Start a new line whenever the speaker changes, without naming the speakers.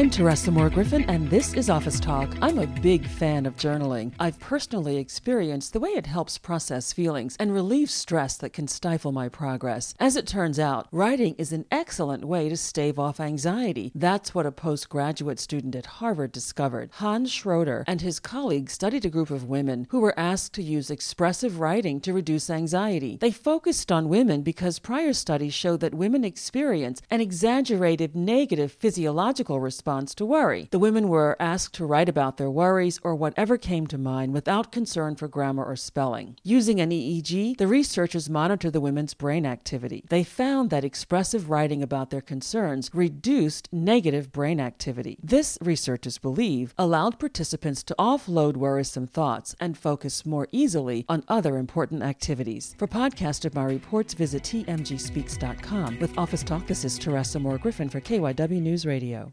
I'm Teresa Moore Griffin, and this is Office Talk. I'm a big fan of journaling. I've personally experienced the way it helps process feelings and relieve stress that can stifle my progress. As it turns out, writing is an excellent way to stave off anxiety. That's what a postgraduate student at Harvard discovered. Hans Schroeder and his colleagues studied a group of women who were asked to use expressive writing to reduce anxiety. They focused on women because prior studies showed that women experience an exaggerated negative physiological response to worry. The women were asked to write about their worries or whatever came to mind without concern for grammar or spelling. Using an EEG, the researchers monitored the women's brain activity. They found that expressive writing about their concerns reduced negative brain activity. This, researchers believe, allowed participants to offload worrisome thoughts and focus more easily on other important activities. For podcast of my reports, visit tmgspeaks.com. With Office Talk, this is Teresa Moore Griffin for KYW News Radio.